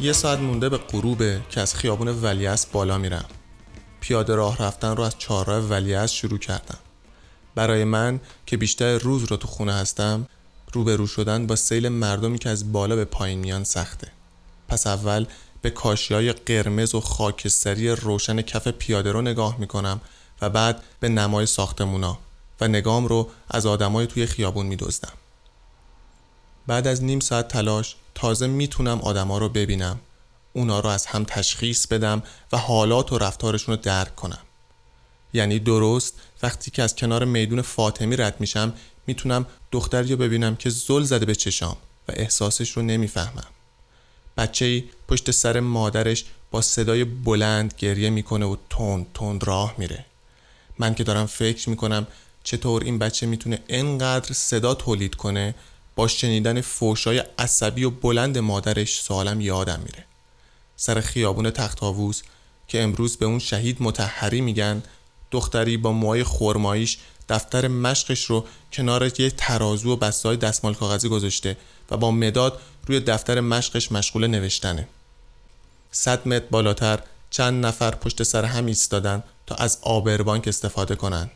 یه ساعت مونده به غروبه که از خیابون ولیعصر بالا میرم. پیاده راه رفتن رو از چهارراه ولیعصر شروع کردم. برای من که بیشتر روز رو تو خونه هستم روبرو شدن با سیل مردمی که از بالا به پایین میان سخته. پس اول به کاشی های قرمز و خاکستری روشن کف پیاده رو نگاه می‌کنم و بعد به نمای ساختمونا و نگام رو از آدمای توی خیابون میدزدم. بعد از نیم ساعت تلاش تازه می‌تونم آدما رو ببینم. اونا رو از هم تشخیص بدم و حالات و رفتارشون رو درک کنم. یعنی درست وقتی که از کنار میدون فاطمی رد میشم می‌تونم دختری رو ببینم که زل زده به چشام و احساسش رو نمی‌فهمم. بچه ای پشت سر مادرش با صدای بلند گریه می‌کنه و تند تند راه میره. من که دارم فکر می‌کنم چطور این بچه می‌تونه انقدر صدا تولید کنه با شنیدن فوشای عصبی و بلند مادرش سوالم یادم میره. سر خیابون تخت که امروز به اون شهید متحری میگن دختری با موهای خرماییش دفتر مشقش رو کنار یه ترازو و بستای دستمال کاغذی گذاشته و با مداد روی دفتر مشقش مشغول نوشتنه. صد متر بالاتر چند نفر پشت سر هم ایستادن تا از آبربانک استفاده کنن.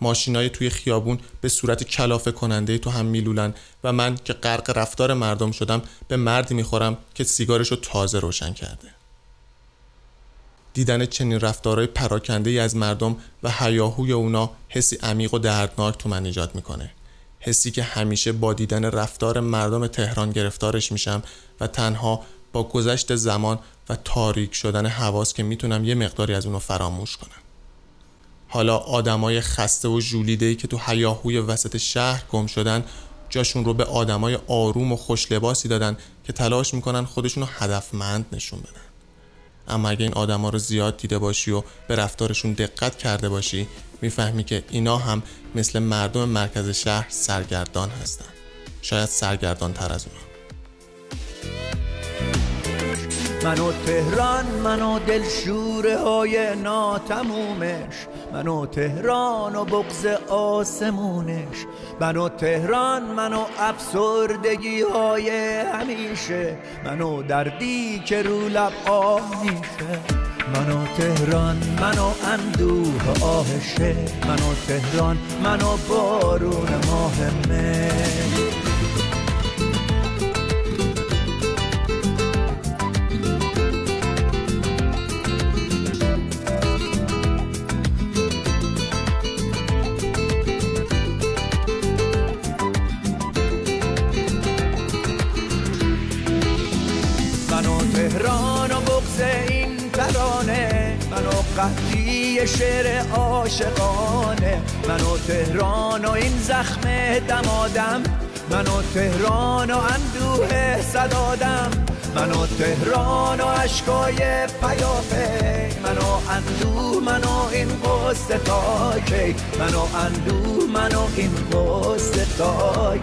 ماشینای توی خیابون به صورت کلافه کننده تو هم میلولن و من که غرق رفتار مردم شدم به مردی می‌خورم که سیگارش رو تازه روشن کرده. دیدن چنین رفتارهای پراکنده ای از مردم و حیاهوی اونا حسی عمیق و دردناک تو من ایجاد می‌کنه. حسی که همیشه با دیدن رفتار مردم تهران گرفتارش میشم و تنها با گذشت زمان و تاریک شدن حواس که می‌تونم یه مقداری از اونو فراموش کنم. حالا آدمای خسته و ژولیده‌ای که تو حیاهوی وسط شهر گم شدن جاشون رو به آدمای آروم و خوش لباسی دادن که تلاش می‌کنن خودشون رو هدفمند نشون بدن. اما اگه این آدما رو زیاد دیده باشی و به رفتارشون دقت کرده باشی می‌فهمی که اینا هم مثل مردم مرکز شهر سرگردان هستن. شاید سرگردان تر از اونا. منو تهران منو دلشوره های ناتمومش. منو تهران و بغز آسمونش. منو تهران منو افسردگی های همیشه. منو دردی که رو لب آه میشه. منو تهران منو اندوه آهشه. منو تهران منو بارون ماه قهدی شعر عاشقانه. منو تهران و این زخم دمادم منو تهران و اندوه صدادم منو تهران و عشقای پیافه منو اندوه منو این قصه تا کی. منو اندوه منو این قصه تا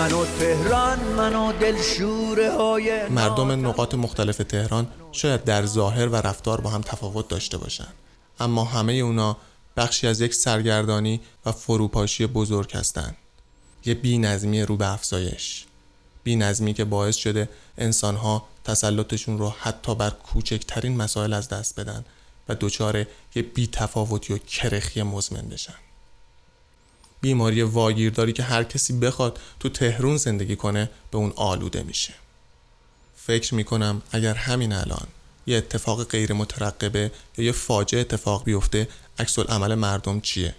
منو تهران منو دلشوره های مردم نقاط مختلف تهران شاید در ظاهر و رفتار با هم تفاوت داشته باشند. اما همه اونا بخشی از یک سرگردانی و فروپاشی بزرگ هستند. یه بی نظمی رو به افزایش. بی نظمی که باعث شده انسانها تسلطشون رو حتی بر کوچکترین مسائل از دست بدن و دچار یه بی تفاوتی و کرخی مزمن بشن. بیماری واگیرداری که هر کسی بخواد تو تهرون زندگی کنه به اون آلوده میشه. فکر می‌کنم اگر همین الان یه اتفاق غیر مترقبه یا یه فاجعه اتفاق بیفته عکس عمل مردم چیه؟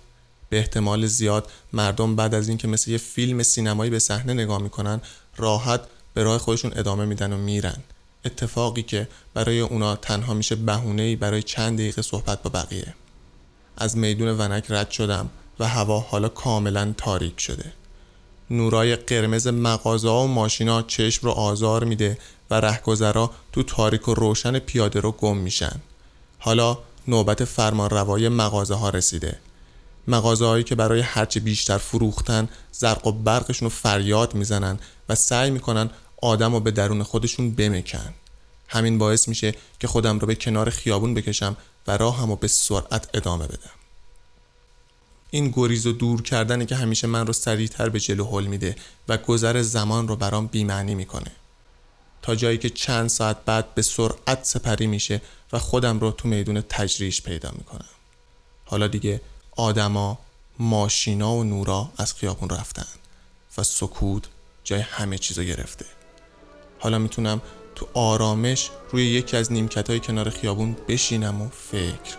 به احتمال زیاد مردم بعد از اینکه مثل یه فیلم سینمایی به صحنه نگاه می‌کنن راحت به راه خودشون ادامه میدن و میرن. اتفاقی که برای اونا تنها میشه بهونه برای چند دقیقه صحبت با بقیه. از میدون ونک رد شدم. و هوا حالا کاملا تاریک شده. نورای قرمز مغازه و ماشینا چشم رو آزار میده و رهگذرا تو تاریک و روشن پیاده رو گم میشن. حالا نوبت فرمان روای مغازه ها رسیده. مغازه هایی که برای هرچه بیشتر فروختن زرق و برقشون رو فریاد می‌زنن و سعی می‌کنن آدم رو به درون خودشون بمکن. همین باعث میشه که خودم رو به کنار خیابون بکشم و راهم رو به سرعت ادامه بدم. این گریز و دور کردنه که همیشه من رو سریعتر به جلو حل میده و گذر زمان رو برام بیمعنی می‌کنه. تا جایی که چند ساعت بعد به سرعت سپری میشه و خودم رو تو میدون تجریش پیدا می‌کنم. حالا دیگه آدما ماشینا و نورا از خیابون رفتن و سکوت جای همه چیزو گرفته. حالا می‌تونم تو آرامش روی یکی از نیمکت های کنار خیابون بشینم و فکر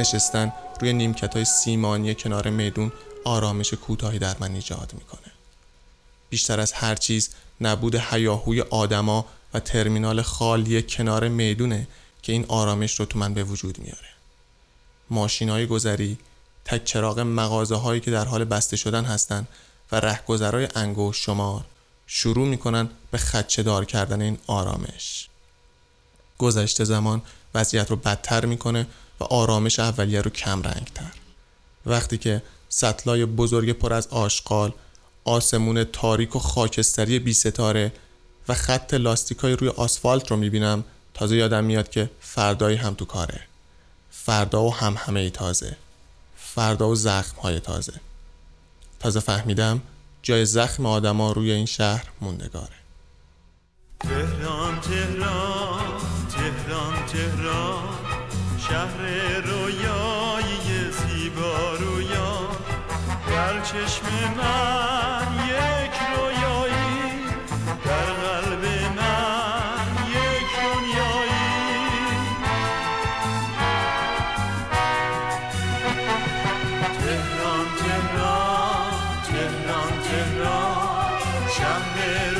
نشستن روی نیمکت های سیمانی کنار میدون آرامش کوتاهی در من ایجاد می‌کنه. بیشتر از هر چیز نبود حیاهوی آدما و ترمینال خالی کنار می‌دونه که این آرامش رو تو من به وجود میاره. ماشین های گذری تک چراغ مغازه هایی که در حال بسته شدن هستند و رهگذرای انگوش شمار شروع می‌کنن به خدچه دار کردن این آرامش. گذشته زمان وضعیت رو بدتر می‌کنه و آرامش اولیه رو کم رنگتر. وقتی که سطلای بزرگ پر از آشغال آسمون تاریک و خاکستری بی ستاره و خط لاستیکای روی آسفالت رو می‌بینم تازه یادم میاد که فردایی هم تو کاره. فردا و هم همه تازه. فردا و زخم های تازه. تازه فهمیدم جای زخم آدما روی این شهر موندگاره. تهران تهران تهران تهران. شهر رویایی زیبا رویا در چشم من یک رویایی در قلب من یک دنیایی. تهران تهران تهران تهران. شهر